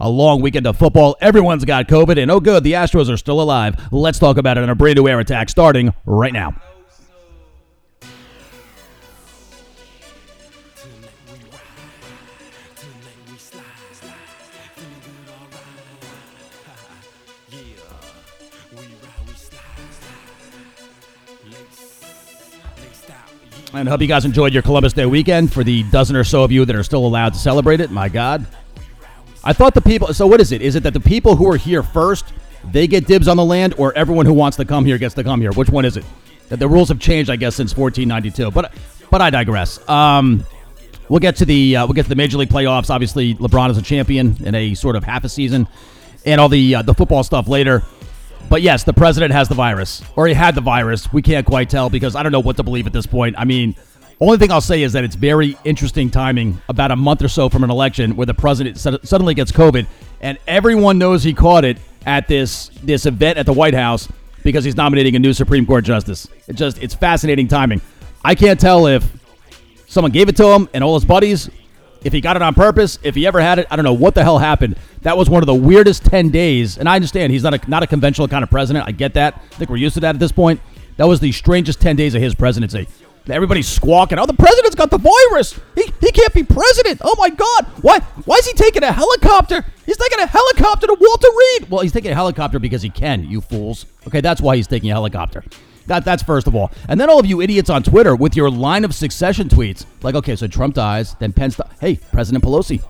A long weekend of football. Everyone's got COVID, and oh, good, the Astros are still alive. Let's talk about it in a brand new air attack starting right now. And I hope you guys enjoyed your Columbus Day weekend. For the dozen or so of you that are still allowed to celebrate it, my God. I thought the people. So what is it? Is it that the people who are here first they get dibs on the land, or everyone who wants to come here gets to come here? Which one is it? That the rules have changed, I guess, since 1492. But but I digress. Um, we'll get to the uh, we'll get to the major league playoffs. Obviously, LeBron is a champion in a sort of half a season, and all the uh, the football stuff later. But yes, the president has the virus, or he had the virus. We can't quite tell because I don't know what to believe at this point. I mean, only thing I'll say is that it's very interesting timing about a month or so from an election where the president suddenly gets COVID and everyone knows he caught it at this this event at the White House because he's nominating a new Supreme Court justice. It just it's fascinating timing. I can't tell if someone gave it to him and all his buddies if he got it on purpose, if he ever had it, I don't know what the hell happened. That was one of the weirdest 10 days. And I understand he's not a, not a conventional kind of president. I get that. I think we're used to that at this point. That was the strangest 10 days of his presidency. Everybody's squawking. Oh, the president's got the virus. He, he can't be president. Oh my God. Why why is he taking a helicopter? He's taking a helicopter to Walter Reed. Well, he's taking a helicopter because he can, you fools. Okay, that's why he's taking a helicopter. That, that's first of all. And then all of you idiots on Twitter with your line of succession tweets. Like, okay, so Trump dies, then Pence dies. Hey, President Pelosi.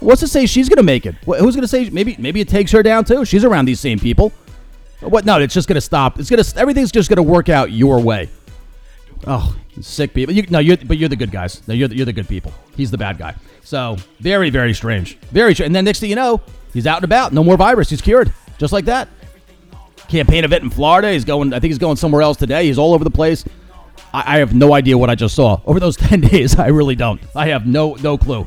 What's to say she's going to make it? Who's going to say maybe maybe it takes her down too? She's around these same people. What? No, it's just going to stop. It's going to everything's just going to work out your way. Oh, sick people. You, no, you're but you're the good guys. No, you're the, you're the good people. He's the bad guy. So very very strange. Very strange. And then next thing you know, he's out and about. No more virus. He's cured. Just like that campaign event in Florida. He's going. I think he's going somewhere else today. He's all over the place. I, I have no idea what I just saw over those ten days. I really don't. I have no no clue.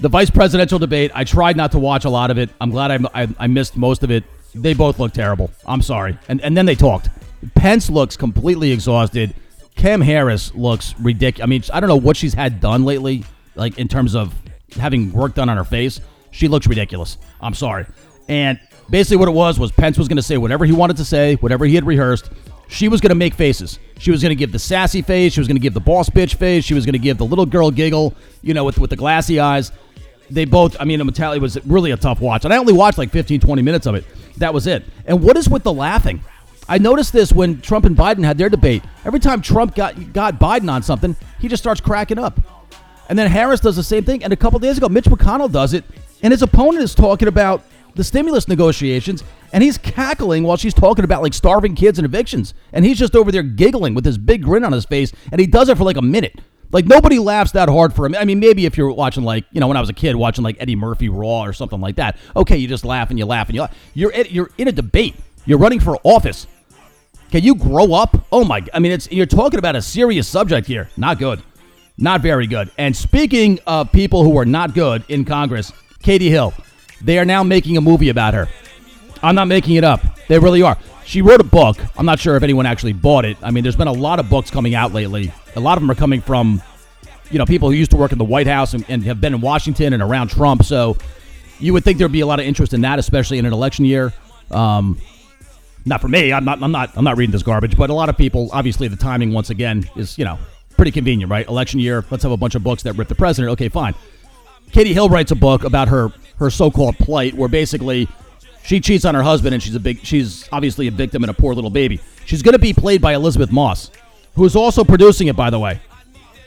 The vice presidential debate. I tried not to watch a lot of it. I'm glad I, I, I missed most of it. They both look terrible. I'm sorry. And and then they talked. Pence looks completely exhausted. Cam Harris looks ridiculous. I mean, I don't know what she's had done lately, like in terms of having work done on her face. She looks ridiculous. I'm sorry. And basically what it was was Pence was going to say whatever he wanted to say, whatever he had rehearsed. She was going to make faces. She was going to give the sassy face. She was going to give the boss bitch face. She was going to give the little girl giggle, you know, with, with the glassy eyes. They both, I mean, it was really a tough watch. And I only watched like 15, 20 minutes of it. That was it. And what is with the laughing? I noticed this when Trump and Biden had their debate. Every time Trump got, got Biden on something, he just starts cracking up. And then Harris does the same thing. And a couple days ago, Mitch McConnell does it. And his opponent is talking about the stimulus negotiations, and he's cackling while she's talking about like starving kids and evictions. And he's just over there giggling with his big grin on his face, and he does it for like a minute. Like nobody laughs that hard for him. I mean, maybe if you're watching like you know when I was a kid watching like Eddie Murphy Raw or something like that. Okay, you just laugh and you laugh and you laugh. You're at, you're in a debate. You're running for office. Can you grow up? Oh my! I mean, it's you're talking about a serious subject here. Not good. Not very good. And speaking of people who are not good in Congress, Katie Hill. They are now making a movie about her. I'm not making it up. They really are. She wrote a book. I'm not sure if anyone actually bought it. I mean, there's been a lot of books coming out lately. A lot of them are coming from, you know, people who used to work in the White House and, and have been in Washington and around Trump. So you would think there'd be a lot of interest in that, especially in an election year. Um, not for me. I'm not. I'm not. I'm not reading this garbage. But a lot of people, obviously, the timing once again is you know pretty convenient, right? Election year. Let's have a bunch of books that rip the president. Okay, fine. Katie Hill writes a book about her her so-called plight, where basically she cheats on her husband and she's a big she's obviously a victim and a poor little baby. She's going to be played by Elisabeth Moss, who is also producing it, by the way.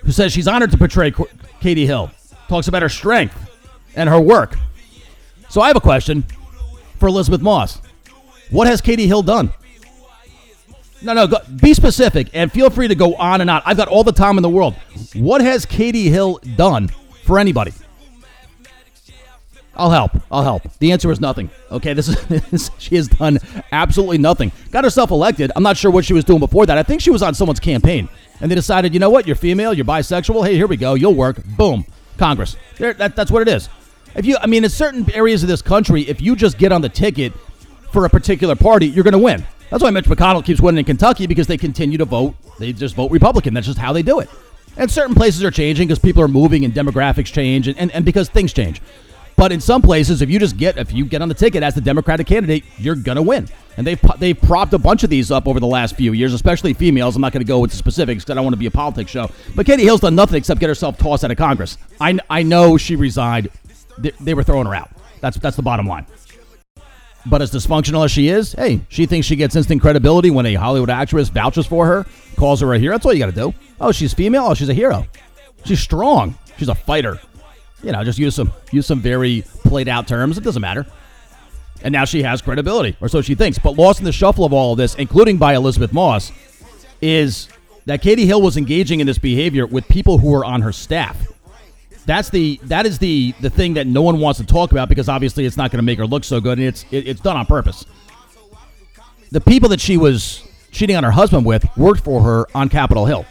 Who says she's honored to portray Katie Hill. Talks about her strength and her work. So I have a question for Elisabeth Moss. What has Katie Hill done? No, no, go, be specific and feel free to go on and on. I've got all the time in the world. What has Katie Hill done for anybody? I'll help. I'll help. The answer is nothing. Okay, this is she has done absolutely nothing. Got herself elected. I'm not sure what she was doing before that. I think she was on someone's campaign, and they decided, you know what, you're female, you're bisexual. Hey, here we go. You'll work. Boom, Congress. There, that, that's what it is. If you, I mean, in certain areas of this country, if you just get on the ticket for a particular party, you're going to win. That's why Mitch McConnell keeps winning in Kentucky because they continue to vote. They just vote Republican. That's just how they do it. And certain places are changing because people are moving and demographics change and, and, and because things change. But in some places, if you just get if you get on the ticket as the Democratic candidate, you're gonna win. And they've they've propped a bunch of these up over the last few years, especially females. I'm not going to go into specifics because I don't want to be a politics show. But Katie Hill's done nothing except get herself tossed out of Congress. I, I know she resigned. They, they were throwing her out. That's that's the bottom line. But as dysfunctional as she is, hey, she thinks she gets instant credibility when a Hollywood actress vouches for her, calls her a hero. That's all you got to do. Oh, she's female. Oh, she's a hero. She's strong. She's a fighter you know, just use some use some very played out terms. It doesn't matter. And now she has credibility, or so she thinks. But lost in the shuffle of all of this, including by Elisabeth Moss, is that Katie Hill was engaging in this behavior with people who were on her staff. That's the that is the the thing that no one wants to talk about because obviously it's not going to make her look so good, and it's it, it's done on purpose. The people that she was cheating on her husband with worked for her on Capitol Hill.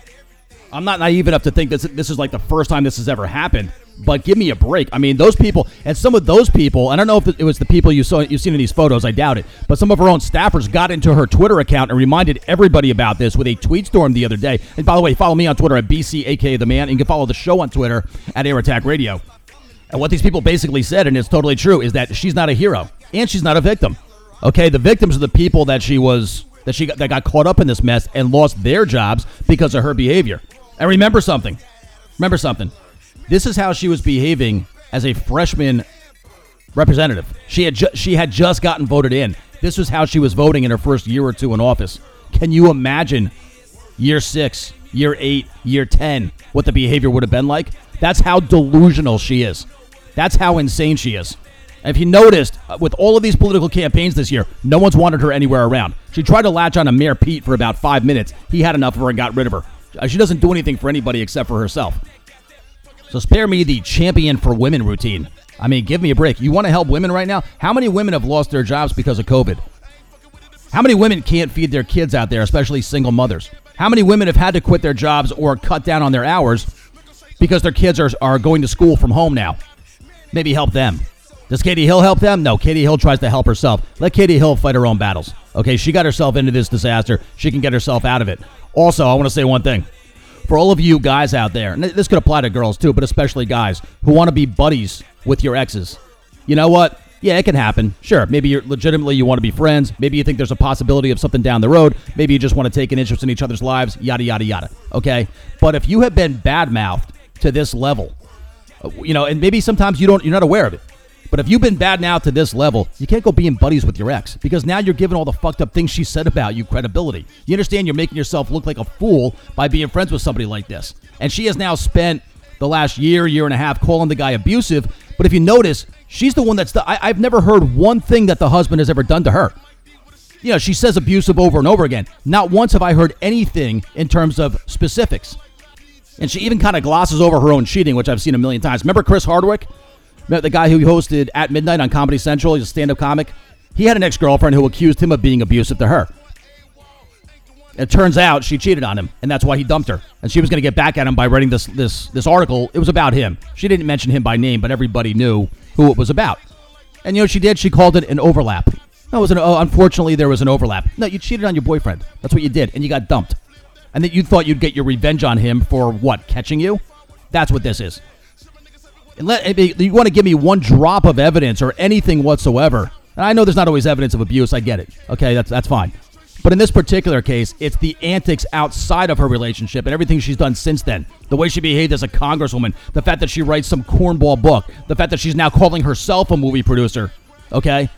I'm not naive enough to think this this is like the first time this has ever happened. But give me a break. I mean, those people and some of those people. I don't know if it was the people you saw you've seen in these photos. I doubt it. But some of her own staffers got into her Twitter account and reminded everybody about this with a tweet storm the other day. And by the way, follow me on Twitter at BC, aka the man. And you can follow the show on Twitter at Air Attack Radio. And what these people basically said, and it's totally true, is that she's not a hero and she's not a victim. Okay, the victims are the people that she was that she got, that got caught up in this mess and lost their jobs because of her behavior. And remember something. Remember something. This is how she was behaving as a freshman representative. She had ju- she had just gotten voted in. This was how she was voting in her first year or two in office. Can you imagine year 6, year 8, year 10 what the behavior would have been like? That's how delusional she is. That's how insane she is. And if you noticed, uh, with all of these political campaigns this year, no one's wanted her anywhere around. She tried to latch on to Mayor Pete for about five minutes. He had enough of her and got rid of her. Uh, she doesn't do anything for anybody except for herself. So spare me the champion for women routine. I mean, give me a break. You want to help women right now? How many women have lost their jobs because of COVID? How many women can't feed their kids out there, especially single mothers? How many women have had to quit their jobs or cut down on their hours because their kids are, are going to school from home now? Maybe help them. Does Katie Hill help them? No, Katie Hill tries to help herself. Let Katie Hill fight her own battles. Okay, she got herself into this disaster. She can get herself out of it. Also, I want to say one thing. For all of you guys out there, and this could apply to girls too, but especially guys who want to be buddies with your exes. You know what? Yeah, it can happen. Sure, maybe you're legitimately you want to be friends. Maybe you think there's a possibility of something down the road. Maybe you just want to take an interest in each other's lives. Yada yada yada. Okay, but if you have been bad mouthed to this level, uh, you know, and maybe sometimes you don't, you're not aware of it. But if you've been bad now to this level, you can't go being buddies with your ex because now you're giving all the fucked up things she said about you credibility. You understand you're making yourself look like a fool by being friends with somebody like this. And she has now spent the last year, year and a half calling the guy abusive. But if you notice, she's the one that's the. I, I've never heard one thing that the husband has ever done to her. You know, she says abusive over and over again. Not once have I heard anything in terms of specifics. And she even kind of glosses over her own cheating, which I've seen a million times. Remember Chris Hardwick? The guy who hosted at midnight on Comedy Central. He's a stand-up comic. He had an ex-girlfriend who accused him of being abusive to her. It turns out she cheated on him, and that's why he dumped her. And she was going to get back at him by writing this this this article. It was about him. She didn't mention him by name, but everybody knew who it was about. And you know she did? She called it an overlap. It was an. Oh, unfortunately, there was an overlap. No, you cheated on your boyfriend. That's what you did, and you got dumped. And that you thought you'd get your revenge on him for what? Catching you? That's what this is let you want to give me one drop of evidence or anything whatsoever. And I know there's not always evidence of abuse. I get it. Okay, that's that's fine. But in this particular case, it's the antics outside of her relationship and everything she's done since then. The way she behaved as a congresswoman, the fact that she writes some cornball book, the fact that she's now calling herself a movie producer. Okay,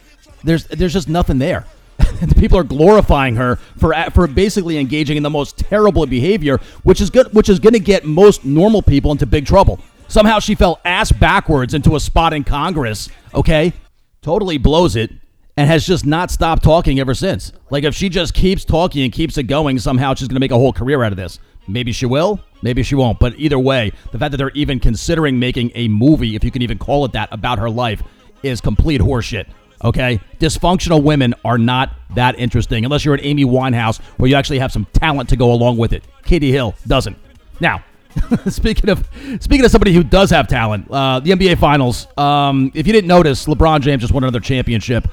there's there's just nothing there. People are glorifying her for for basically engaging in the most terrible behavior, which is good, which is going to get most normal people into big trouble. Somehow she fell ass backwards into a spot in Congress, okay? Totally blows it and has just not stopped talking ever since. Like, if she just keeps talking and keeps it going, somehow she's going to make a whole career out of this. Maybe she will, maybe she won't. But either way, the fact that they're even considering making a movie, if you can even call it that, about her life is complete horseshit. Okay? Dysfunctional women are not that interesting unless you're an Amy Winehouse where you actually have some talent to go along with it. Katie Hill doesn't. Now, speaking of speaking of somebody who does have talent, uh, the NBA Finals. Um, if you didn't notice, LeBron James just won another championship.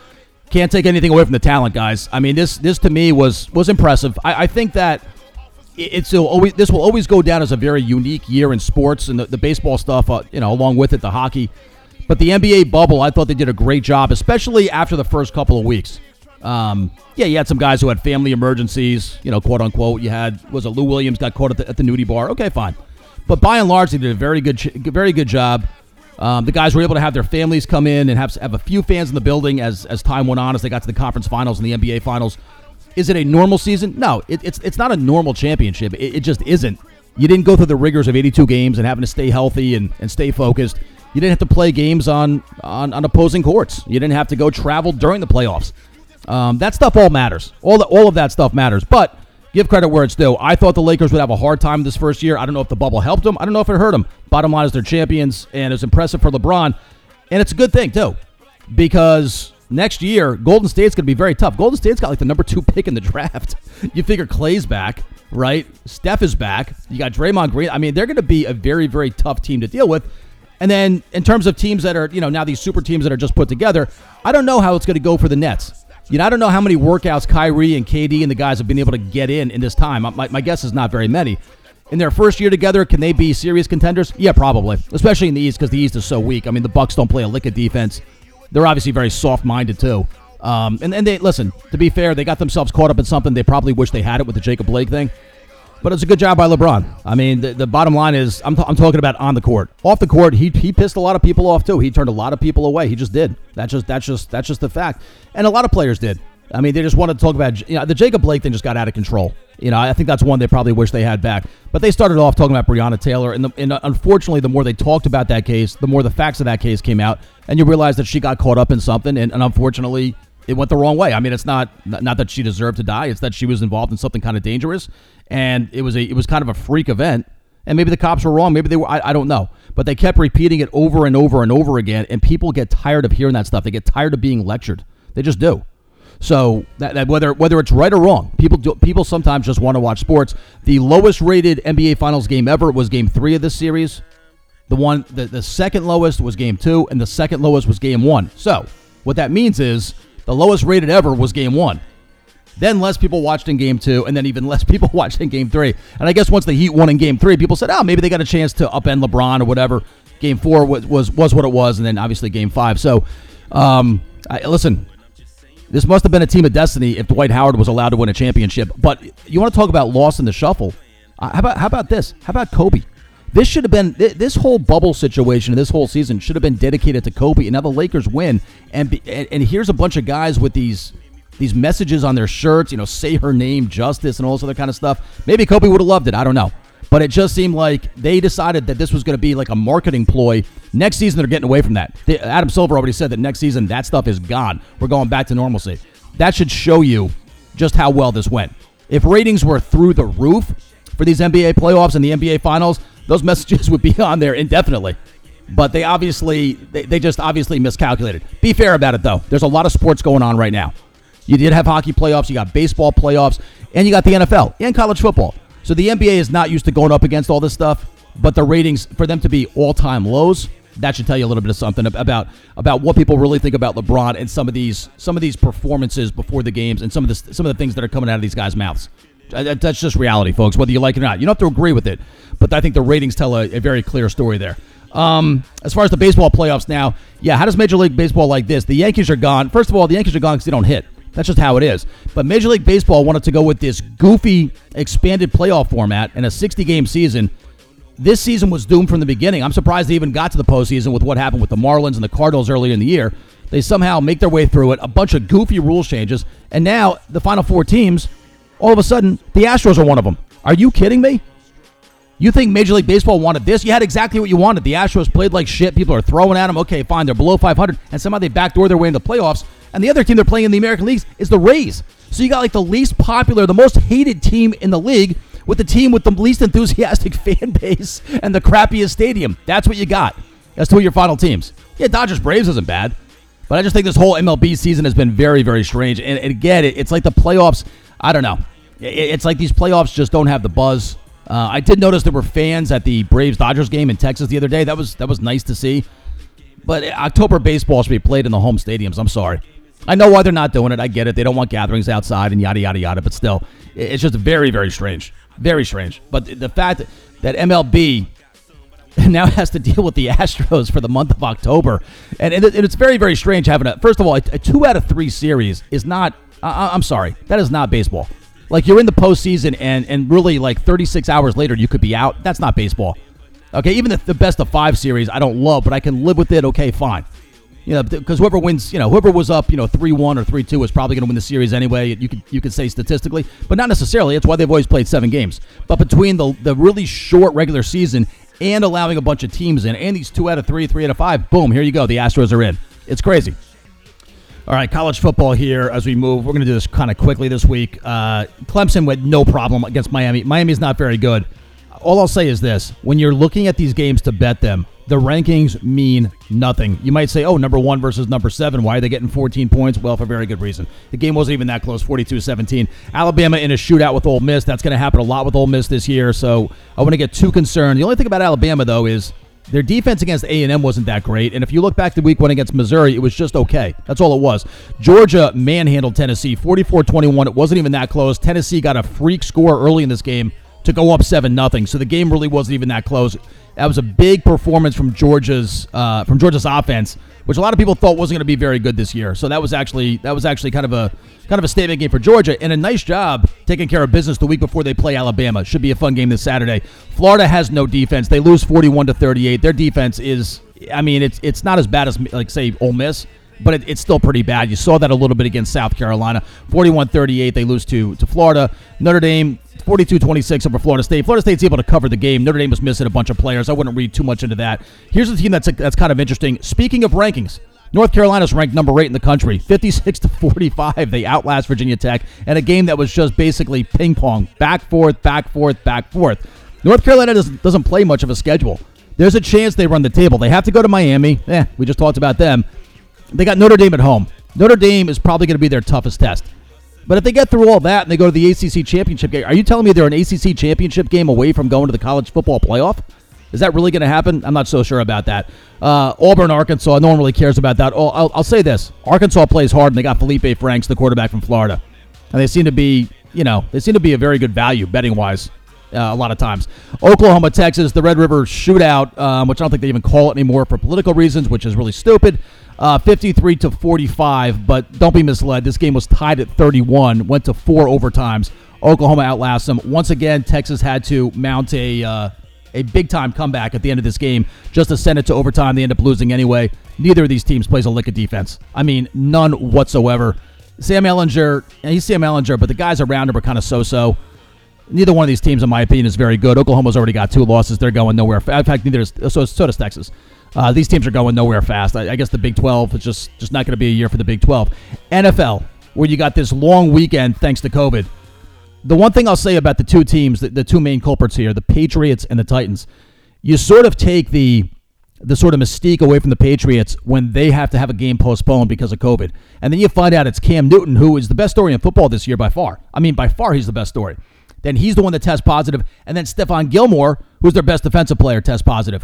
Can't take anything away from the talent, guys. I mean, this this to me was was impressive. I, I think that it's always this will always go down as a very unique year in sports and the, the baseball stuff. Uh, you know, along with it, the hockey. But the NBA bubble, I thought they did a great job, especially after the first couple of weeks. Um, yeah, you had some guys who had family emergencies, you know, quote unquote. You had was it Lou Williams got caught at the, at the nudie bar? Okay, fine. But by and large, they did a very good, very good job. Um, the guys were able to have their families come in and have have a few fans in the building as as time went on, as they got to the conference finals and the NBA finals. Is it a normal season? No, it, it's it's not a normal championship. It, it just isn't. You didn't go through the rigors of 82 games and having to stay healthy and, and stay focused. You didn't have to play games on, on, on opposing courts. You didn't have to go travel during the playoffs. Um, that stuff all matters. All the, all of that stuff matters. But give credit where it's due. I thought the Lakers would have a hard time this first year. I don't know if the bubble helped them. I don't know if it hurt them. Bottom line is they're champions, and it's impressive for LeBron. And it's a good thing, too, because next year, Golden State's going to be very tough. Golden State's got like the number two pick in the draft. you figure Clay's back, right? Steph is back. You got Draymond Green. I mean, they're going to be a very, very tough team to deal with. And then in terms of teams that are, you know, now these super teams that are just put together, I don't know how it's going to go for the Nets. You know, I don't know how many workouts Kyrie and KD and the guys have been able to get in in this time. My, my guess is not very many. In their first year together, can they be serious contenders? Yeah, probably. Especially in the East because the East is so weak. I mean, the Bucks don't play a lick of defense. They're obviously very soft-minded too. Um, and, and they listen. To be fair, they got themselves caught up in something they probably wish they had it with the Jacob Blake thing. But it's a good job by LeBron. I mean, the, the bottom line is, I'm, t- I'm talking about on the court. Off the court, he, he pissed a lot of people off too. He turned a lot of people away. He just did. That's just that's just that's just the fact. And a lot of players did. I mean, they just wanted to talk about you know the Jacob Blake thing just got out of control. You know, I think that's one they probably wish they had back. But they started off talking about Breonna Taylor, and, the, and uh, unfortunately, the more they talked about that case, the more the facts of that case came out, and you realize that she got caught up in something, and, and unfortunately, it went the wrong way. I mean, it's not not that she deserved to die; it's that she was involved in something kind of dangerous, and it was a it was kind of a freak event. And maybe the cops were wrong. Maybe they were. I, I don't know. But they kept repeating it over and over and over again, and people get tired of hearing that stuff. They get tired of being lectured. They just do. So that, that, whether whether it's right or wrong, people do, people sometimes just want to watch sports. The lowest rated NBA Finals game ever was Game Three of this series. The one the, the second lowest was Game Two, and the second lowest was Game One. So what that means is the lowest rated ever was Game One. Then less people watched in Game Two, and then even less people watched in Game Three. And I guess once the Heat won in Game Three, people said, "Oh, maybe they got a chance to upend LeBron or whatever." Game Four was was, was what it was, and then obviously Game Five. So, um, I, listen, this must have been a team of destiny if Dwight Howard was allowed to win a championship. But you want to talk about loss in the shuffle? Uh, how about how about this? How about Kobe? This should have been this whole bubble situation, this whole season should have been dedicated to Kobe. And now the Lakers win, and and, and here's a bunch of guys with these these messages on their shirts, you know, say her name, justice, and all this other kind of stuff. Maybe Kobe would have loved it. I don't know. But it just seemed like they decided that this was going to be like a marketing ploy. Next season, they're getting away from that. They, Adam Silver already said that next season, that stuff is gone. We're going back to normalcy. That should show you just how well this went. If ratings were through the roof for these NBA playoffs and the NBA finals, those messages would be on there indefinitely. But they obviously, they, they just obviously miscalculated. Be fair about it, though. There's a lot of sports going on right now. You did have hockey playoffs, you got baseball playoffs, and you got the NFL and college football. So the NBA is not used to going up against all this stuff, but the ratings for them to be all-time lows, that should tell you a little bit of something about about what people really think about LeBron and some of these some of these performances before the games and some of the some of the things that are coming out of these guys' mouths. That's just reality, folks. Whether you like it or not, you don't have to agree with it, but I think the ratings tell a, a very clear story there. Um, as far as the baseball playoffs now, yeah, how does Major League Baseball like this? The Yankees are gone. First of all, the Yankees are gone because they don't hit. That's just how it is. But Major League Baseball wanted to go with this goofy expanded playoff format and a 60 game season. This season was doomed from the beginning. I'm surprised they even got to the postseason with what happened with the Marlins and the Cardinals earlier in the year. They somehow make their way through it, a bunch of goofy rules changes, and now the final four teams, all of a sudden, the Astros are one of them. Are you kidding me? You think Major League Baseball wanted this? You had exactly what you wanted. The Astros played like shit. People are throwing at them. Okay, fine. They're below 500, and somehow they backdoor their way into the playoffs. And the other team they're playing in the American Leagues is the Rays. So you got like the least popular, the most hated team in the league with the team with the least enthusiastic fan base and the crappiest stadium. That's what you got. That's two of your final teams. Yeah, Dodgers Braves isn't bad. But I just think this whole MLB season has been very, very strange. And, and again, it, it's like the playoffs. I don't know. It, it's like these playoffs just don't have the buzz. Uh, I did notice there were fans at the Braves Dodgers game in Texas the other day. That was that was nice to see. But October baseball should be played in the home stadiums. I'm sorry. I know why they're not doing it. I get it. They don't want gatherings outside and yada yada yada. But still, it's just very very strange, very strange. But the fact that MLB now has to deal with the Astros for the month of October, and, and it's very very strange having a. First of all, a, a two out of three series is not. I'm sorry, that is not baseball. Like you're in the postseason, and and really like 36 hours later you could be out. That's not baseball. Okay, even the, the best of five series I don't love, but I can live with it. Okay, fine. You know, because whoever wins, you know, whoever was up, you know, three one or three two is probably going to win the series anyway. You could you could say statistically, but not necessarily. It's why they've always played seven games. But between the the really short regular season and allowing a bunch of teams in, and these two out of three, three out of five, boom, here you go. The Astros are in. It's crazy. All right, college football here as we move. We're going to do this kind of quickly this week. Uh, Clemson with no problem against Miami. Miami's not very good. All I'll say is this when you're looking at these games to bet them, the rankings mean nothing. You might say, oh, number one versus number seven. Why are they getting 14 points? Well, for very good reason. The game wasn't even that close, 42 17. Alabama in a shootout with Ole Miss. That's going to happen a lot with Ole Miss this year, so I want to get too concerned. The only thing about Alabama, though, is their defense against A&M wasn't that great, and if you look back to week one against Missouri, it was just okay. That's all it was. Georgia manhandled Tennessee 44-21. It wasn't even that close. Tennessee got a freak score early in this game to go up 7 nothing. So the game really wasn't even that close. That was a big performance from Georgia's uh, from Georgia's offense, which a lot of people thought wasn't going to be very good this year. So that was actually that was actually kind of a kind of a statement game for Georgia, and a nice job taking care of business the week before they play Alabama. Should be a fun game this Saturday. Florida has no defense; they lose forty-one to thirty-eight. Their defense is, I mean, it's it's not as bad as like say Ole Miss but it, it's still pretty bad. You saw that a little bit against South Carolina. 41-38, they lose to, to Florida. Notre Dame 42-26 over Florida State. Florida State's able to cover the game. Notre Dame was missing a bunch of players. I wouldn't read too much into that. Here's a team that's that's kind of interesting. Speaking of rankings, North Carolina's ranked number eight in the country, 56 to 45. They outlast Virginia Tech, in a game that was just basically ping pong, back forth, back forth, back forth. North Carolina doesn't, doesn't play much of a schedule. There's a chance they run the table. They have to go to Miami. Eh, we just talked about them. They got Notre Dame at home. Notre Dame is probably going to be their toughest test. But if they get through all that and they go to the ACC championship game, are you telling me they're an ACC championship game away from going to the college football playoff? Is that really going to happen? I'm not so sure about that. Uh, Auburn, Arkansas, no one really cares about that. Oh, I'll, I'll, say this: Arkansas plays hard, and they got Feleipe Franks, the quarterback from Florida, and they seem to be, you know, they seem to be a very good value betting wise. Uh, a lot of times, Oklahoma, Texas, the Red River Shootout, um, which I don't think they even call it anymore for political reasons, which is really stupid. Uh, 53 to 45, but don't be misled. This game was tied at 31, went to four overtimes. Oklahoma outlasts them. Once again, Texas had to mount a uh, a big time comeback at the end of this game just to send it to overtime. They end up losing anyway. Neither of these teams plays a lick of defense. I mean, none whatsoever. Sam Ehlinger, he's Sam Ehlinger, but the guys around him are kind of so so. Neither one of these teams, in my opinion, is very good. Oklahoma's already got two losses. They're going nowhere. In fact, neither is, so, so does Texas. Uh, these teams are going nowhere fast. I, I guess the Big 12 is just just not going to be a year for the Big 12. NFL, where you got this long weekend thanks to COVID. The one thing I'll say about the two teams, the, the two main culprits here, the Patriots and the Titans, you sort of take the the sort of mystique away from the Patriots when they have to have a game postponed because of COVID. And then you find out it's Cam Newton, who is the best story in football this year by far. I mean, by far, he's the best story. Then he's the one that tests positive. And then Stephon Gilmore, who's their best defensive player, tests positive.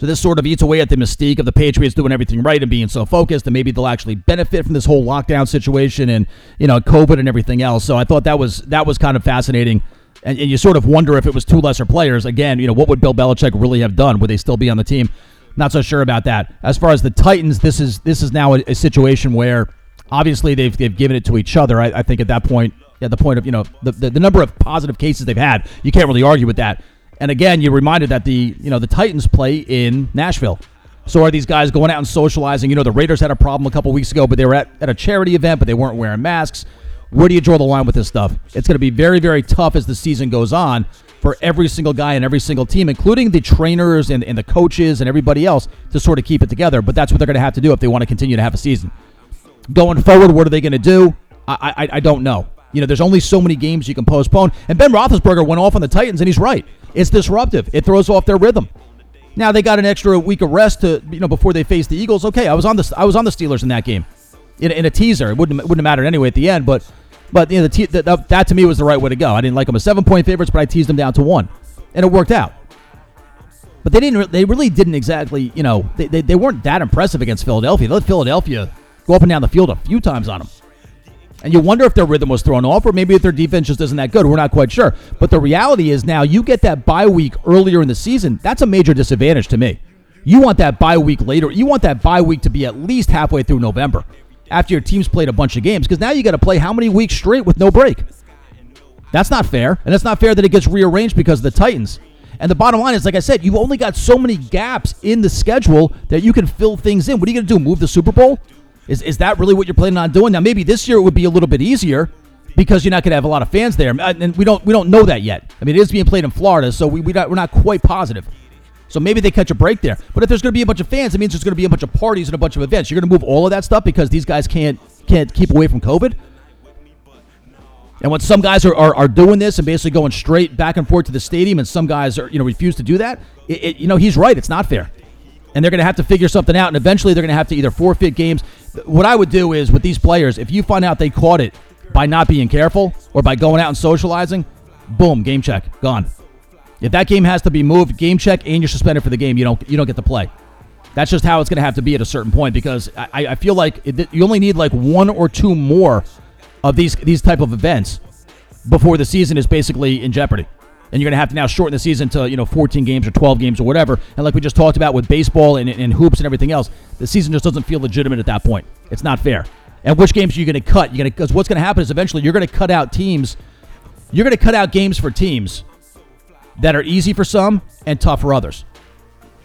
So this sort of eats away at the mystique of the Patriots doing everything right and being so focused, and maybe they'll actually benefit from this whole lockdown situation and you know COVID and everything else. So I thought that was that was kind of fascinating. And, and you sort of wonder if it was two lesser players. Again, you know, what would Bill Belichick really have done? Would they still be on the team? Not so sure about that. As far as the Titans, this is this is now a, a situation where obviously they've they've given it to each other. I, I think at that point, at the point of you know the, the the number of positive cases they've had, you can't really argue with that. And again, you're reminded that the you know the Titans play in Nashville. So are these guys going out and socializing? You know, the Raiders had a problem a couple weeks ago, but they were at, at a charity event, but they weren't wearing masks. Where do you draw the line with this stuff? It's going to be very, very tough as the season goes on for every single guy and every single team, including the trainers and, and the coaches and everybody else, to sort of keep it together. But that's what they're going to have to do if they want to continue to have a season. Going forward, what are they going to do? I, I, I don't know. You know, there's only so many games you can postpone. And Ben Roethlisberger went off on the Titans, and he's right. It's disruptive. It throws off their rhythm. Now they got an extra week of rest to you know before they face the Eagles. Okay, I was on the I was on the Steelers in that game, in, in a teaser. It wouldn't wouldn't have mattered anyway at the end, but but you know the that, that to me was the right way to go. I didn't like them as seven point favorites, but I teased them down to one, and it worked out. But they didn't. They really didn't exactly. You know, they, they, they weren't that impressive against Philadelphia. They let Philadelphia go up and down the field a few times on them. And you wonder if their rhythm was thrown off, or maybe if their defense just isn't that good. We're not quite sure. But the reality is now you get that bye week earlier in the season. That's a major disadvantage to me. You want that bye week later. You want that bye week to be at least halfway through November after your team's played a bunch of games because now you got to play how many weeks straight with no break? That's not fair. And it's not fair that it gets rearranged because of the Titans. And the bottom line is, like I said, you've only got so many gaps in the schedule that you can fill things in. What are you going to do? Move the Super Bowl? Is, is that really what you're planning on doing? Now, maybe this year it would be a little bit easier because you're not going to have a lot of fans there, and we don't we don't know that yet. I mean, it is being played in Florida, so we, we not, we're not quite positive. So maybe they catch a break there. But if there's going to be a bunch of fans, it means there's going to be a bunch of parties and a bunch of events. You're going to move all of that stuff because these guys can't can't keep away from COVID. And when some guys are, are, are, doing this and basically going straight back and forth to the stadium, and some guys are you know refuse to do that, it, it, you know he's right. It's not fair, and they're going to have to figure something out. And eventually, they're going to have to either forfeit games. What I would do is with these players, if you find out they caught it by not being careful or by going out and socializing, boom, game check, gone. If that game has to be moved, game check, and you're suspended for the game, you don't you don't get to play. That's just how it's going to have to be at a certain point because I, I feel like it, you only need like one or two more of these these type of events before the season is basically in jeopardy. And you're going to have to now shorten the season to you know 14 games or 12 games or whatever. And like we just talked about with baseball and, and hoops and everything else, the season just doesn't feel legitimate at that point. It's not fair. And which games are you going to cut? You're going to because what's going to happen is eventually you're going to cut out teams. You're going to cut out games for teams that are easy for some and tough for others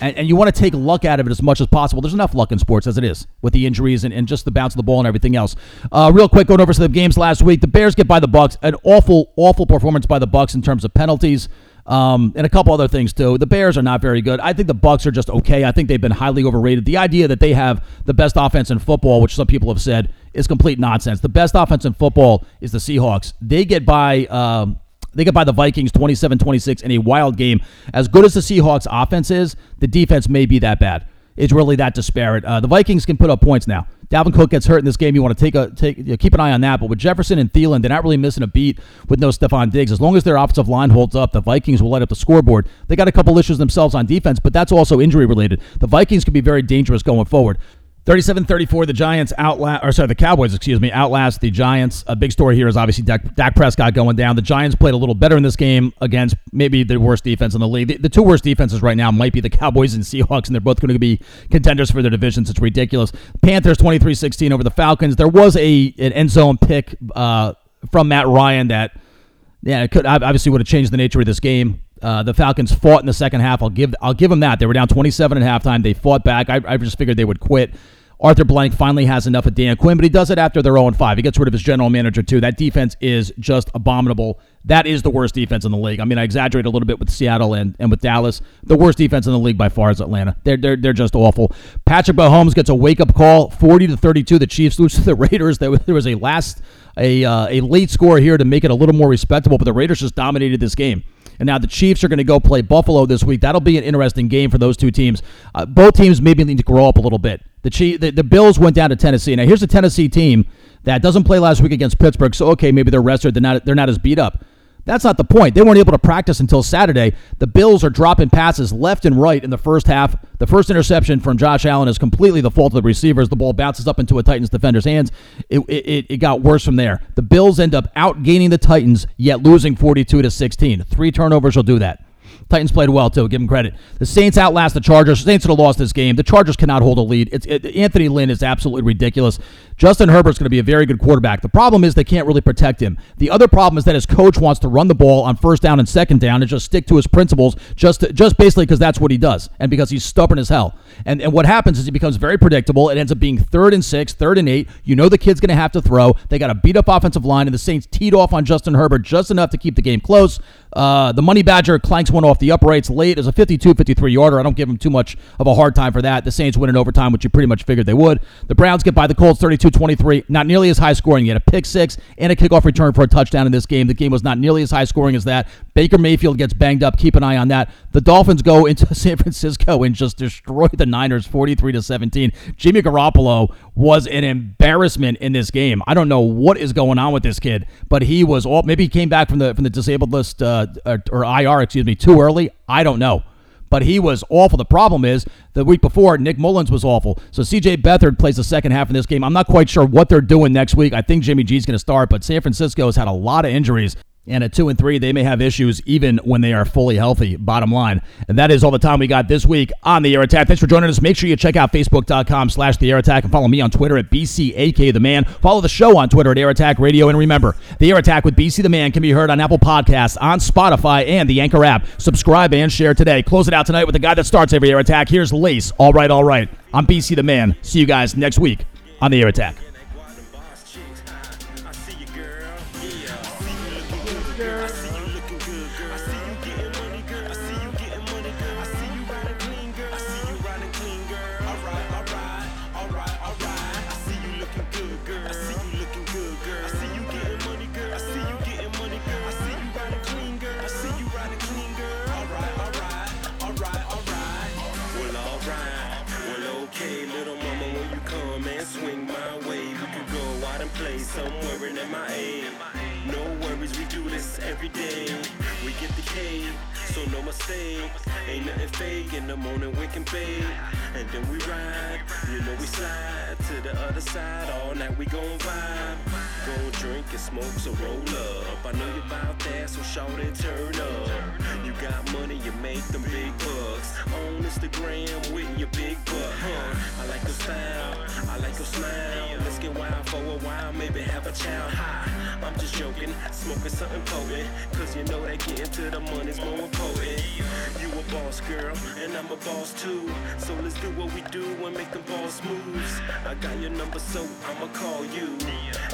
and, and you want to take luck out of it as much as possible. There's enough luck in sports as it is with the injuries and, and just the bounce of the ball and everything else. Uh, real quick, going over some games last week. The Bears get by the Bucks. An awful, awful performance by the Bucks in terms of penalties. Um, and a couple other things too. The Bears are not very good. I think the Bucks are just okay. I think they've been highly overrated. The idea that they have the best offense in football, which some people have said, is complete nonsense. The best offense in football is the Seahawks. They get by. Um, they get by the Vikings 27 26 in a wild game. As good as the Seahawks offense is, the defense may be that bad. It's really that disparate. Uh, the Vikings can put up points now. Dalvin Cook gets hurt in this game. You want to take a take you know, keep an eye on that. But with Jefferson and Thielen, they're not really missing a beat with no Stefon Diggs. As long as their offensive line holds up, the Vikings will light up the scoreboard. They got a couple issues themselves on defense, but that's also injury related. The Vikings could be very dangerous going forward. 37-34, the Giants outlast, or sorry, the Cowboys, excuse me, outlast the Giants. A big story here is obviously Dak, Dak, Prescott going down. The Giants played a little better in this game against maybe the worst defense in the league. The, the two worst defenses right now might be the Cowboys and Seahawks, and they're both going to be contenders for their divisions. It's ridiculous. Panthers 23-16 over the Falcons. There was a an end zone pick uh, from Matt Ryan that, yeah, it could obviously would have changed the nature of this game. Uh, the Falcons fought in the second half. I'll give I'll give them that. They were down 27 at halftime. They fought back. I, I just figured they would quit. Arthur Blank finally has enough of Dan Quinn, but he does it after they're 0 5. He gets rid of his general manager, too. That defense is just abominable. That is the worst defense in the league. I mean, I exaggerate a little bit with Seattle and, and with Dallas. The worst defense in the league by far is Atlanta. They're, they're, they're just awful. Patrick Mahomes gets a wake up call 40 to 32. The Chiefs lose to the Raiders. There was a last, a, uh, a late score here to make it a little more respectable, but the Raiders just dominated this game. And now the Chiefs are going to go play Buffalo this week. That'll be an interesting game for those two teams. Uh, both teams maybe need to grow up a little bit. The, Chief, the, the Bills went down to Tennessee. Now here's a Tennessee team that doesn't play last week against Pittsburgh. So okay, maybe they're rested. They're not. They're not as beat up. That's not the point. They weren't able to practice until Saturday. The Bills are dropping passes left and right in the first half. The first interception from Josh Allen is completely the fault of the receivers. The ball bounces up into a Titans defender's hands. It, it, it got worse from there. The Bills end up outgaining the Titans, yet losing 42 to 16. Three turnovers will do that. Titans played well too. Give them credit. The Saints outlast the Chargers. The Saints would have lost this game. The Chargers cannot hold a lead. It's it, Anthony Lynn is absolutely ridiculous. Justin Herbert's going to be a very good quarterback. The problem is they can't really protect him. The other problem is that his coach wants to run the ball on first down and second down and just stick to his principles, just to, just basically because that's what he does, and because he's stubborn as hell. And and what happens is he becomes very predictable. It ends up being third and six, third and eight. You know the kid's going to have to throw. They got a beat up offensive line, and the Saints teed off on Justin Herbert just enough to keep the game close. Uh, the Money Badger clanks one off the uprights late as a 52 53 yarder. I don't give him too much of a hard time for that. The Saints win in overtime, which you pretty much figured they would. The Browns get by the Colts 32 23. Not nearly as high scoring. You had a pick six and a kickoff return for a touchdown in this game. The game was not nearly as high scoring as that. Baker Mayfield gets banged up. Keep an eye on that. The Dolphins go into San Francisco and just destroy the Niners 43 to 17. Jimmy Garoppolo was an embarrassment in this game. I don't know what is going on with this kid, but he was all maybe he came back from the from the disabled list uh, or, or IR, excuse me, too early. I don't know. but he was awful. The problem is the week before, Nick Mullens was awful. So CJ Beathard plays the second half in this game. I'm not quite sure what they're doing next week. I think Jimmy G's going to start, but San Francisco has had a lot of injuries. And at two and three, they may have issues even when they are fully healthy, bottom line. And that is all the time we got this week on The Air Attack. Thanks for joining us. Make sure you check out Facebook.com slash The Air Attack and follow me on Twitter at BCAK The Man. Follow the show on Twitter at Air Attack Radio. And remember, The Air Attack with BC The Man can be heard on Apple Podcasts, on Spotify, and the Anchor app. Subscribe and share today. Close it out tonight with the guy that starts every Air Attack. Here's Lace. All right, all right. I'm BC The Man. See you guys next week on The Air Attack. Ain't no mistake. Ain't nothing fake in the morning, we can bathe. And then we ride, you know we slide to the other side. All night we gon' vibe. Gon' drink and smoke, so roll up. I know you bout that, so shout it, turn up. You got money, you make them big bucks. On Instagram with your big butt, huh? I like your style, I like your smile. Let's get wild for a while, maybe have a child. Hi, I'm just joking, smoking something potent. Cause you know that getting to the money's more important. You a boss girl, and I'm a boss too. So let's do what we do and make them boss moves. I got your number, so I'ma call you.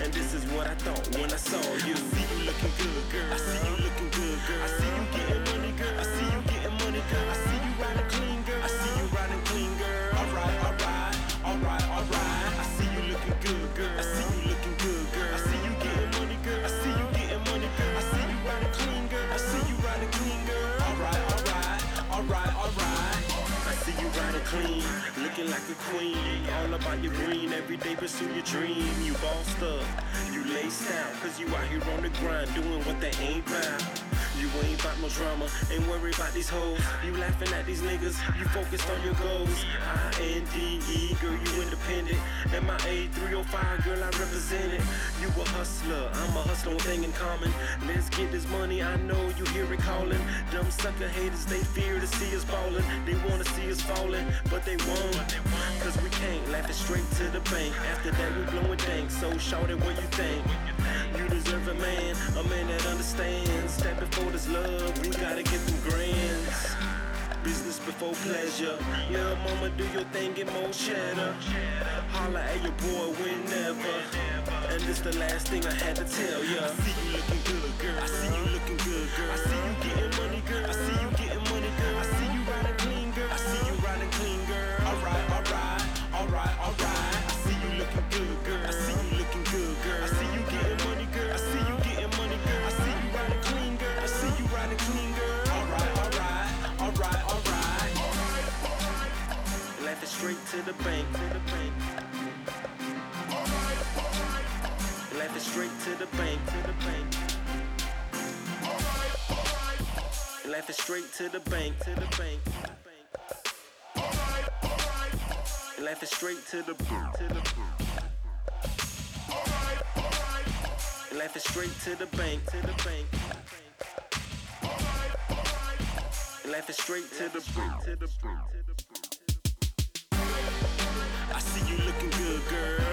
And this is what I thought when I saw you. I see you looking good, girl. I see you looking good, girl. Clean, looking like a queen. All about your green, every day pursue your dream. You bossed up, you laced out, cause you out here on the grind, doing what they ain't bout. You ain't about no drama, ain't worried about these hoes. You laughing at these niggas, you focused on your goals. I-N-D-E, girl, you independent. M-I-A 305, girl, I represent it. You a hustler, I'm a hustler, thing in common. Let's get this money, I know you hear it calling. Dumb sucker haters, they fear to see us ballin'. They wanna see us falling, but they won't. Cause we can't laugh it straight to the bank. After that, we blowin' dank. So shout it what you think. Deserve a man, a man that understands. That before this love, we gotta get them grands. Business before pleasure. Little mama, do your thing, get more cheddar. Holla at your boy whenever. And the last thing I had to tell ya. I see you looking good, girl. I see you looking good, girl. I see you getting the bank, to the bank. Laugh it straight to the bank, to the bank. Laugh it straight to the bank, to the bank. Laugh it straight to the bank, to the Laugh it straight to the bank, to the bank. Laugh it straight to the bank, to the bank. You looking good, girl.